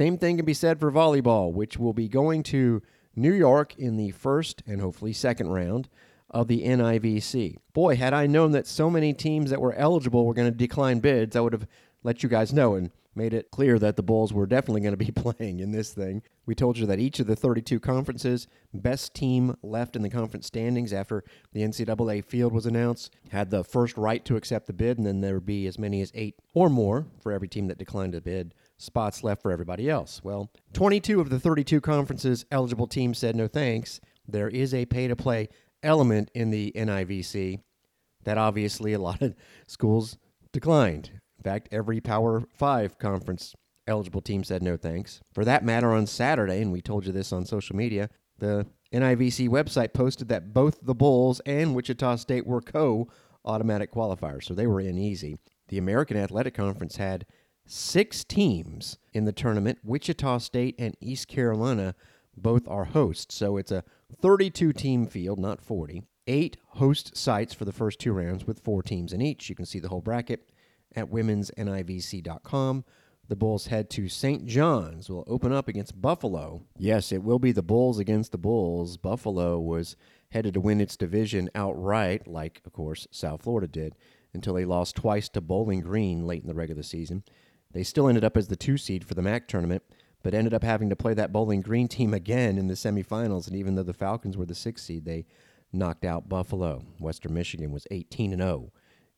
Same thing can be said for volleyball, which will be going to New York in the first and hopefully second round of the NIVC. Boy, had I known that so many teams that were eligible were going to decline bids, I would have let you guys know and made it clear that the Bulls were definitely going to be playing in this thing. We told you that each of the 32 conferences, best team left in the conference standings after the NCAA field was announced, had the first right to accept the bid, and then there would be as many as eight or more for every team that declined to bid spots left for everybody else. Well, 22 of the 32 conferences eligible teams said no thanks. There is a pay to play element in the NIVC that obviously a lot of schools declined. In fact, every Power 5 conference eligible team said no thanks. For that matter, on Saturday, and we told you this on social media, the NIVC website posted that both the Bulls and Wichita State were co automatic qualifiers, so they were in easy. The American Athletic Conference had six teams in the tournament. Wichita State and East Carolina both are hosts, so it's a 32 team field, not 40. Eight host sites for the first two rounds with four teams in each. You can see the whole bracket at womensnivc.com. The Bulls head to St. John's, will open up against Buffalo. Yes, it will be the Bulls against the Bulls. Buffalo was headed to win its division outright, like, of course, South Florida did, until they lost twice to Bowling Green late in the regular season. They still ended up as the two seed for the MAC tournament, but ended up having to play that Bowling Green team again in the semifinals. And even though the Falcons were the sixth seed, they knocked out Buffalo. Western Michigan was 18 and 0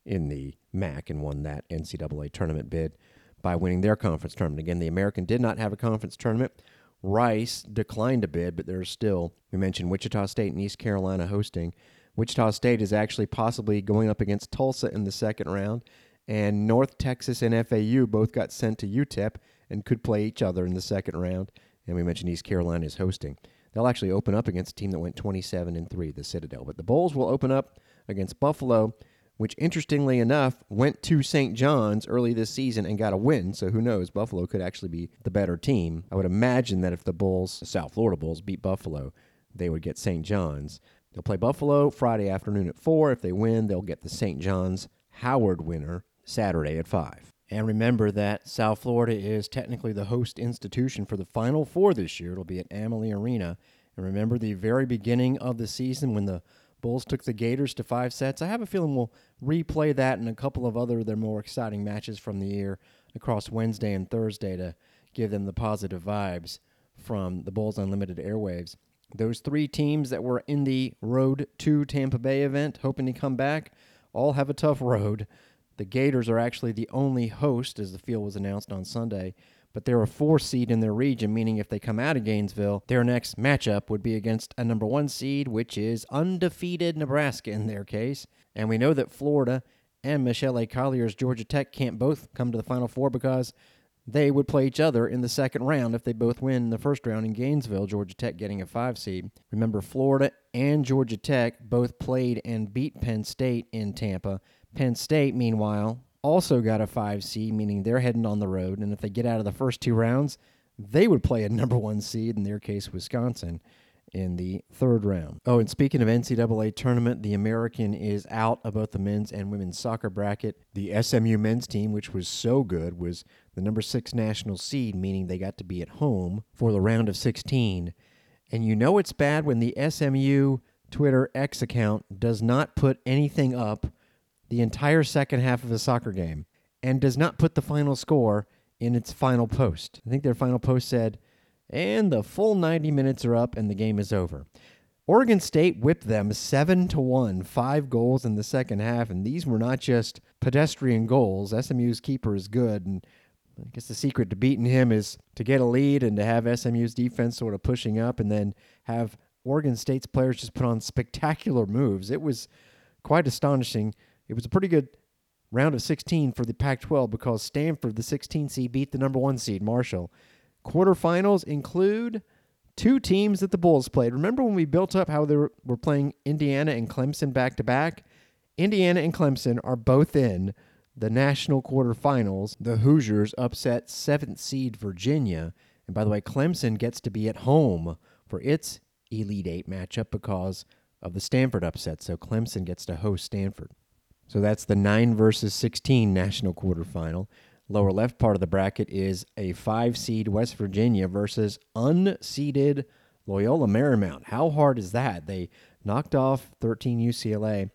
in the MAC and won that NCAA tournament bid by winning their conference tournament. Again, the American did not have a conference tournament. Rice declined a bid, but there's still, we mentioned Wichita State and East Carolina hosting. Wichita State is actually possibly going up against Tulsa in the second round and North Texas and FAU both got sent to UTEP and could play each other in the second round. And we mentioned East Carolina is hosting. They'll actually open up against a team that went 27 and 3, the Citadel. But the Bulls will open up against Buffalo, which interestingly enough went to St. John's early this season and got a win. So who knows? Buffalo could actually be the better team. I would imagine that if the Bulls, the South Florida Bulls, beat Buffalo, they would get St. John's. They'll play Buffalo Friday afternoon at 4. If they win, they'll get the St. John's Howard winner Saturday at 5. And remember that South Florida is technically the host institution for the Final Four this year. It'll be at Amalie Arena. And remember the very beginning of the season when the Bulls took the Gators to five sets? I have a feeling we'll replay that and a couple of other their more exciting matches from the year across Wednesday and Thursday to give them the positive vibes from the Bulls Unlimited airwaves. Those three teams that were in the Road to Tampa Bay event, hoping to come back, all have a tough road. The Gators are actually the only host, as the field was announced on Sunday, but they're a four seed in their region, meaning if they come out of Gainesville, their next matchup would be against a number one seed, which is undefeated Nebraska in their case. And we know that Florida and Michelle A. Collier's Georgia Tech can't both come to the Final Four because they would play each other in the second round if they both win the first round in Gainesville, Georgia Tech getting a five seed. Remember, Florida and Georgia Tech both played and beat Penn State in Tampa Penn State, meanwhile, also got a five seed, meaning they're heading on the road. And if they get out of the first two rounds, they would play a number one seed, in their case, Wisconsin, in the third round. Oh, and speaking of NCAA tournament, the American is out of both the men's and women's soccer bracket. The SMU men's team, which was so good, was the number six national seed, meaning they got to be at home for the round of 16. And you know it's bad when the SMU Twitter X account does not put anything up the entire second half of a soccer game and does not put the final score in its final post. I think their final post said, and the full 90 minutes are up and the game is over. Oregon State whipped them 7 to 1, 5 goals in the second half and these were not just pedestrian goals. SMU's keeper is good and I guess the secret to beating him is to get a lead and to have SMU's defense sort of pushing up and then have Oregon State's players just put on spectacular moves. It was quite astonishing it was a pretty good round of 16 for the Pac 12 because Stanford, the 16 seed, beat the number one seed, Marshall. Quarterfinals include two teams that the Bulls played. Remember when we built up how they were, were playing Indiana and Clemson back to back? Indiana and Clemson are both in the national quarterfinals. The Hoosiers upset seventh seed Virginia. And by the way, Clemson gets to be at home for its Elite Eight matchup because of the Stanford upset. So Clemson gets to host Stanford. So that's the 9 versus 16 national quarterfinal. lower left part of the bracket is a five seed West Virginia versus unseeded Loyola Marymount. How hard is that? They knocked off 13 UCLA.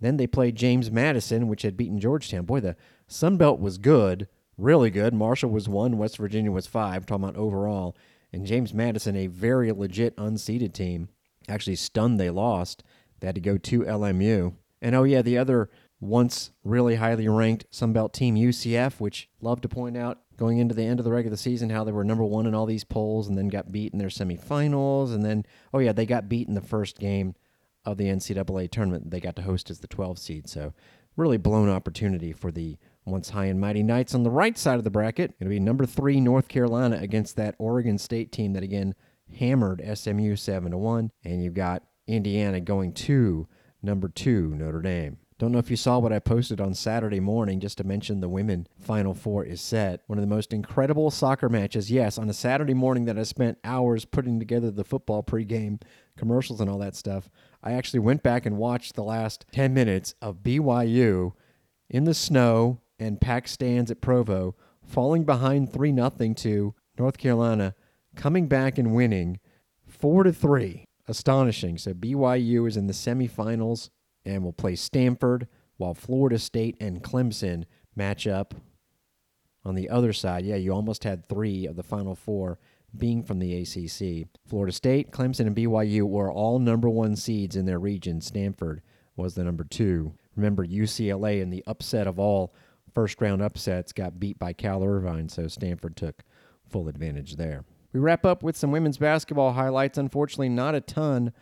Then they played James Madison, which had beaten Georgetown. Boy, the Sun Belt was good, really good. Marshall was one, West Virginia was five, talking about overall. And James Madison, a very legit unseeded team, actually stunned they lost. They had to go to LMU. And oh, yeah, the other once really highly ranked Sunbelt team, UCF, which love to point out going into the end of the regular season how they were number one in all these polls and then got beat in their semifinals. And then, oh, yeah, they got beat in the first game of the NCAA tournament. They got to host as the 12 seed. So, really blown opportunity for the once high and mighty Knights on the right side of the bracket. To be number three North Carolina against that Oregon State team that again hammered SMU seven to one, and you've got Indiana going to number two Notre Dame. Don't know if you saw what I posted on Saturday morning just to mention the women Final Four is set. One of the most incredible soccer matches, yes, on a Saturday morning that I spent hours putting together the football pregame commercials and all that stuff. I actually went back and watched the last 10 minutes of BYU in the snow and packed stands at Provo, falling behind 3 0 to North Carolina, coming back and winning 4 to 3. Astonishing. So BYU is in the semifinals and will play Stanford, while Florida State and Clemson match up on the other side. Yeah, you almost had three of the final four being from the ACC. Florida State, Clemson, and BYU were all number one seeds in their region. Stanford was the number two. Remember, UCLA in the upset of all first round upsets got beat by Cal Irvine, so Stanford took full advantage there. We wrap up with some women's basketball highlights. Unfortunately, not a ton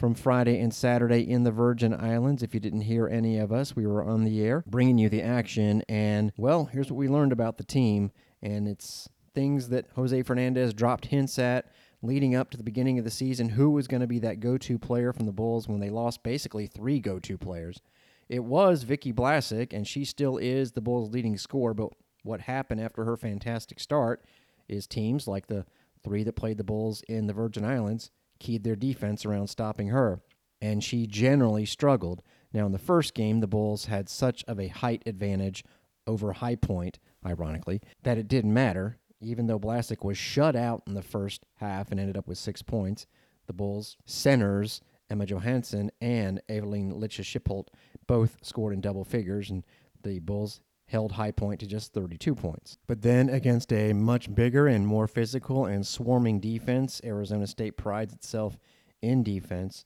from Friday and Saturday in the Virgin Islands. If you didn't hear any of us, we were on the air bringing you the action. And, well, here's what we learned about the team. And it's things that Jose Fernandez dropped hints at leading up to the beginning of the season who was going to be that go to player from the Bulls when they lost basically three go to players. It was Vicky Blasek, and she still is the Bulls' leading scorer. But what happened after her fantastic start is teams like the three that played the Bulls in the Virgin Islands keyed their defense around stopping her, and she generally struggled. Now, in the first game, the Bulls had such of a height advantage over High Point, ironically, that it didn't matter. Even though Blasek was shut out in the first half and ended up with six points, the Bulls centers Emma Johansson and Evelyn Litcha Shipholt both scored in double figures, and the Bulls held High Point to just 32 points. But then, against a much bigger and more physical and swarming defense, Arizona State prides itself in defense.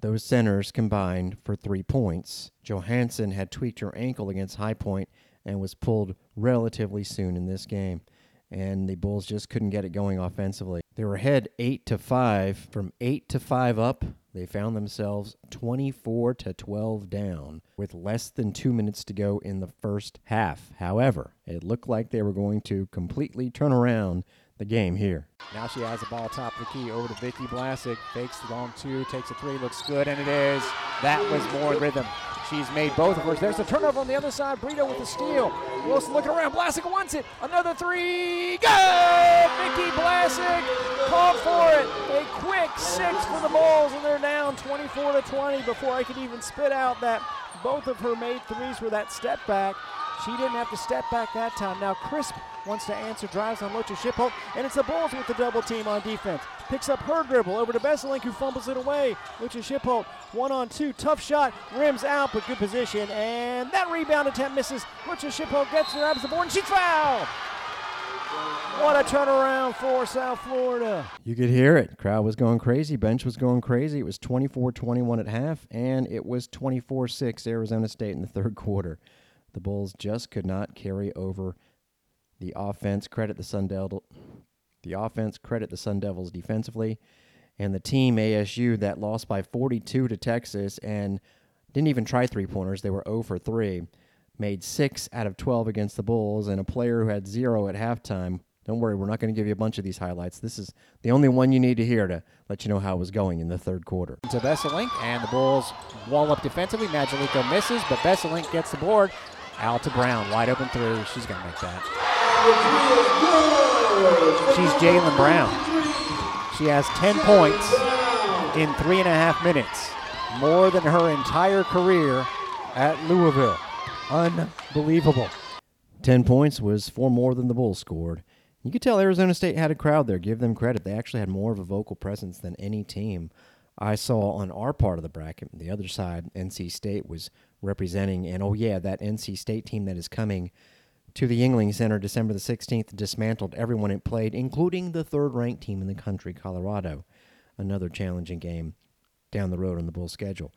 Those centers combined for three points. Johansson had tweaked her ankle against High Point and was pulled relatively soon in this game. And the Bulls just couldn't get it going offensively. They were ahead eight to five. From eight to five up, they found themselves 24 to 12 down with less than two minutes to go in the first half. However, it looked like they were going to completely turn around the game here. Now she has the ball top of the key over to Vicky Blasek. Fakes the long two, takes a three, looks good, and it is. That was more rhythm. She's made both of hers. There's a turnover on the other side. Brito with the steal. Wilson looking around. Blasek wants it. Another three. Go! Vicky Blasek called for it. Six for the Bulls, and they're down 24 to 20 before I could even spit out that both of her made threes were that step back. She didn't have to step back that time. Now Crisp wants to answer, drives on Locha Shipholt, and it's the Bulls with the double team on defense. Picks up her dribble over to Besselink, who fumbles it away. Locha Shipholt, one on two, tough shot, rims out, but good position, and that rebound attempt misses. Locha Shipholt gets grabs the board, and she's fouled. What a turnaround for South Florida. You could hear it. Crowd was going crazy. Bench was going crazy. It was 24 21 at half, and it was 24 6 Arizona State in the third quarter. The Bulls just could not carry over the offense. Credit the Sun Devils. The offense credit the Sun Devils defensively, and the team ASU that lost by 42 to Texas and didn't even try three pointers. They were 0 for 3. Made six out of 12 against the Bulls, and a player who had zero at halftime. Don't worry, we're not going to give you a bunch of these highlights. This is the only one you need to hear to let you know how it was going in the third quarter. To Besselink, and the Bulls wall up defensively. Majalico misses, but Besselink gets the board. Out to Brown, wide open through. She's going to make that. She's Jalyn Brown. She has 10 points in three and a half minutes, more than her entire career at Louisville. Unbelievable. 10 points was four more than the Bulls scored. You could tell Arizona State had a crowd there. Give them credit. They actually had more of a vocal presence than any team I saw on our part of the bracket. The other side, NC State, was representing, and oh, yeah, that NC State team that is coming to the Yuengling Center December the 16th dismantled everyone it played, including the third ranked team in the country, Colorado. Another challenging game down the road on the Bulls schedule.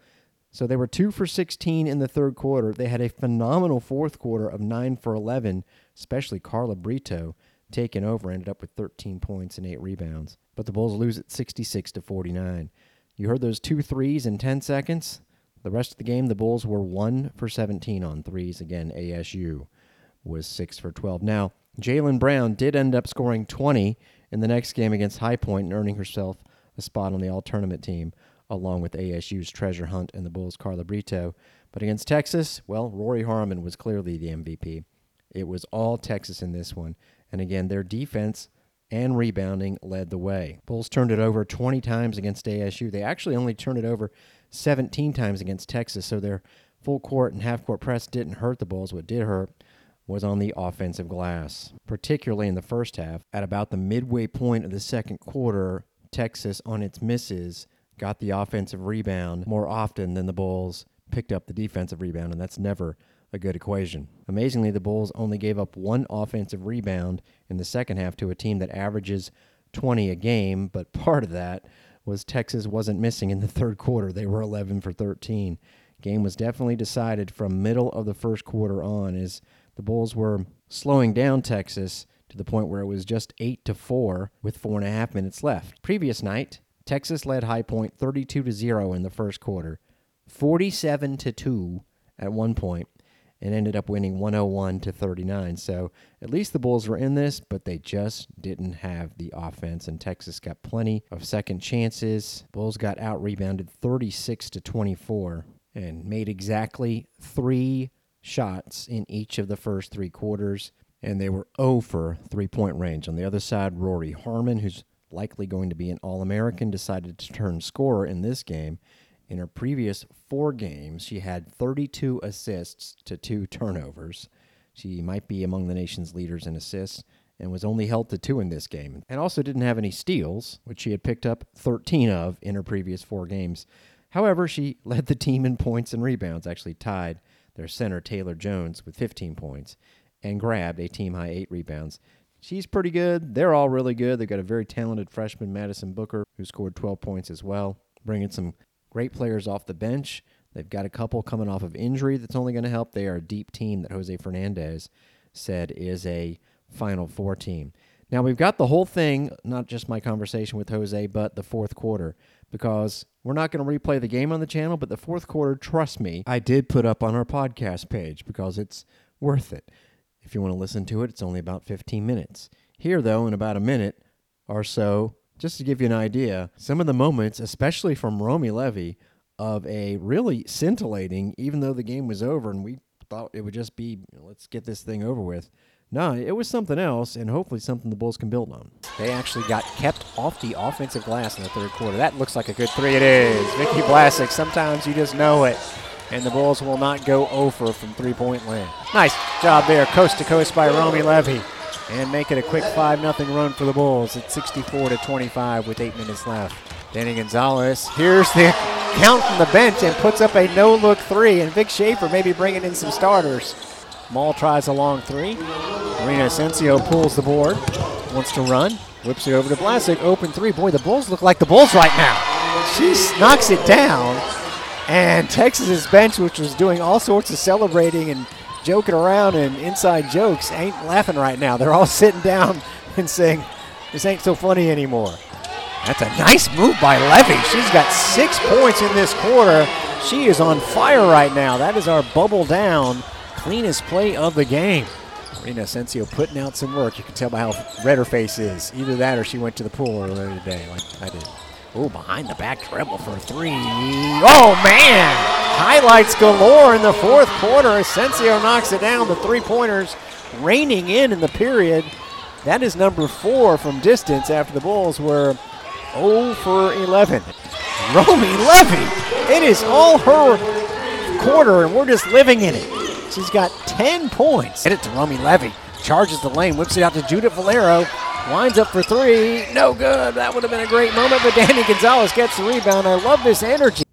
So they were 2 for 16 in the third quarter. They had a phenomenal fourth quarter of 9 for 11, especially Carla Brito taking over, ended up with 13 points and 8 rebounds. But the Bulls lose at 66 to 49. You heard those two threes in 10 seconds? The rest of the game, the Bulls were 1 for 17 on threes. Again, ASU was 6 for 12. Now, Jalyn Brown did end up scoring 20 in the next game against High Point and earning herself a spot on the all tournament team, along with ASU's Treasure Hunt and the Bulls' Carla Brito. But against Texas, well, Rory Harmon was clearly the MVP. It was all Texas in this one. And again, their defense and rebounding led the way. Bulls turned it over 20 times against ASU. They actually only turned it over 17 times against Texas, so their full court and half court press didn't hurt the Bulls. What did hurt was on the offensive glass, particularly in the first half. At about the midway point of the second quarter, Texas, on its misses, got the offensive rebound more often than the Bulls picked up the defensive rebound, and that's never a good equation. Amazingly, the Bulls only gave up one offensive rebound in the second half to a team that averages 20 a game, but part of that was Texas wasn't missing in the third quarter. They were 11 for 13. Game was definitely decided from middle of the first quarter on as the Bulls were slowing down Texas to the point where it was just 8 to 4 with four and a half minutes left. Previous night, Texas led High Point 32 to 0 in the first quarter, 47 to 2 at one point, and ended up winning 101 to 39. So at least the Bulls were in this, but they just didn't have the offense. And Texas got plenty of second chances. Bulls got out rebounded 36 to 24 and made exactly three shots in each of the first three quarters. And they were 0 for three point range. On the other side, Rory Harmon, who's likely going to be an All American, decided to turn scorer in this game in her previous four games, she had 32 assists to two turnovers. She might be among the nation's leaders in assists and was only held to two in this game, and also didn't have any steals, which she had picked up 13 of in her previous four games. However, she led the team in points and rebounds, actually tied their center Taylor Jones with 15 points, and grabbed a team high eight rebounds. She's pretty good. They're all really good. They've got a very talented freshman, Madison Booker, who scored 12 points as well, bringing some great players off the bench. They've got a couple coming off of injury that's only going to help. They are a deep team that Jose Fernandez said is a Final Four team. Now, we've got the whole thing, not just my conversation with Jose, but the fourth quarter, because we're not going to replay the game on the channel, but the fourth quarter, trust me, I did put up on our podcast page because it's worth it. If you want to listen to it, it's only about 15 minutes. Here, though, in about a minute or so, just to give you an idea, some of the moments, especially from Romi Levy, of a really scintillating, even though the game was over and we thought it would just be, let's get this thing over with. No, it was something else, and hopefully something the Bulls can build on. They actually got kept off the offensive glass in the third quarter. That looks like a good three. It is. Vicky Blasek, sometimes you just know it. And the Bulls will not go over from three point land. Nice job there, coast to coast by Romi Levy and make it a quick 5 0 run for the Bulls at 64 to 25 with eight minutes left. Danny Gonzalez here's the count from the bench and puts up a no look three. And Vic Schaefer maybe bringing in some starters. Maul tries a long three. Marina Asensio pulls the board, wants to run, whips it over to Blasek. Open three. Boy, the Bulls look like the Bulls right now. She knocks it down. And Texas's bench, which was doing all sorts of celebrating and joking around and inside jokes ain't laughing right now. They're all sitting down and saying, This ain't so funny anymore. That's a nice move by Levy. She's got six points in this quarter. She is on fire right now. That is our bubble down, cleanest play of the game. Marina Asensio putting out some work. You can tell by how red her face is. Either that or she went to the pool earlier today, like I did. Oh, behind the back dribble for three. Oh, man! Highlights galore in the fourth quarter. Asensio knocks it down. The three pointers raining in in the period. That is number four from distance after the Bulls were 0 for 11. Romi Levy, it is all her quarter, and we're just living in it. She's got 10 points. Hit it to Romi Levy. Charges the lane, whips it out to Judith Valero. Winds up for three. No good. That would have been a great moment, but Danny Gonzalez gets the rebound. I love this energy.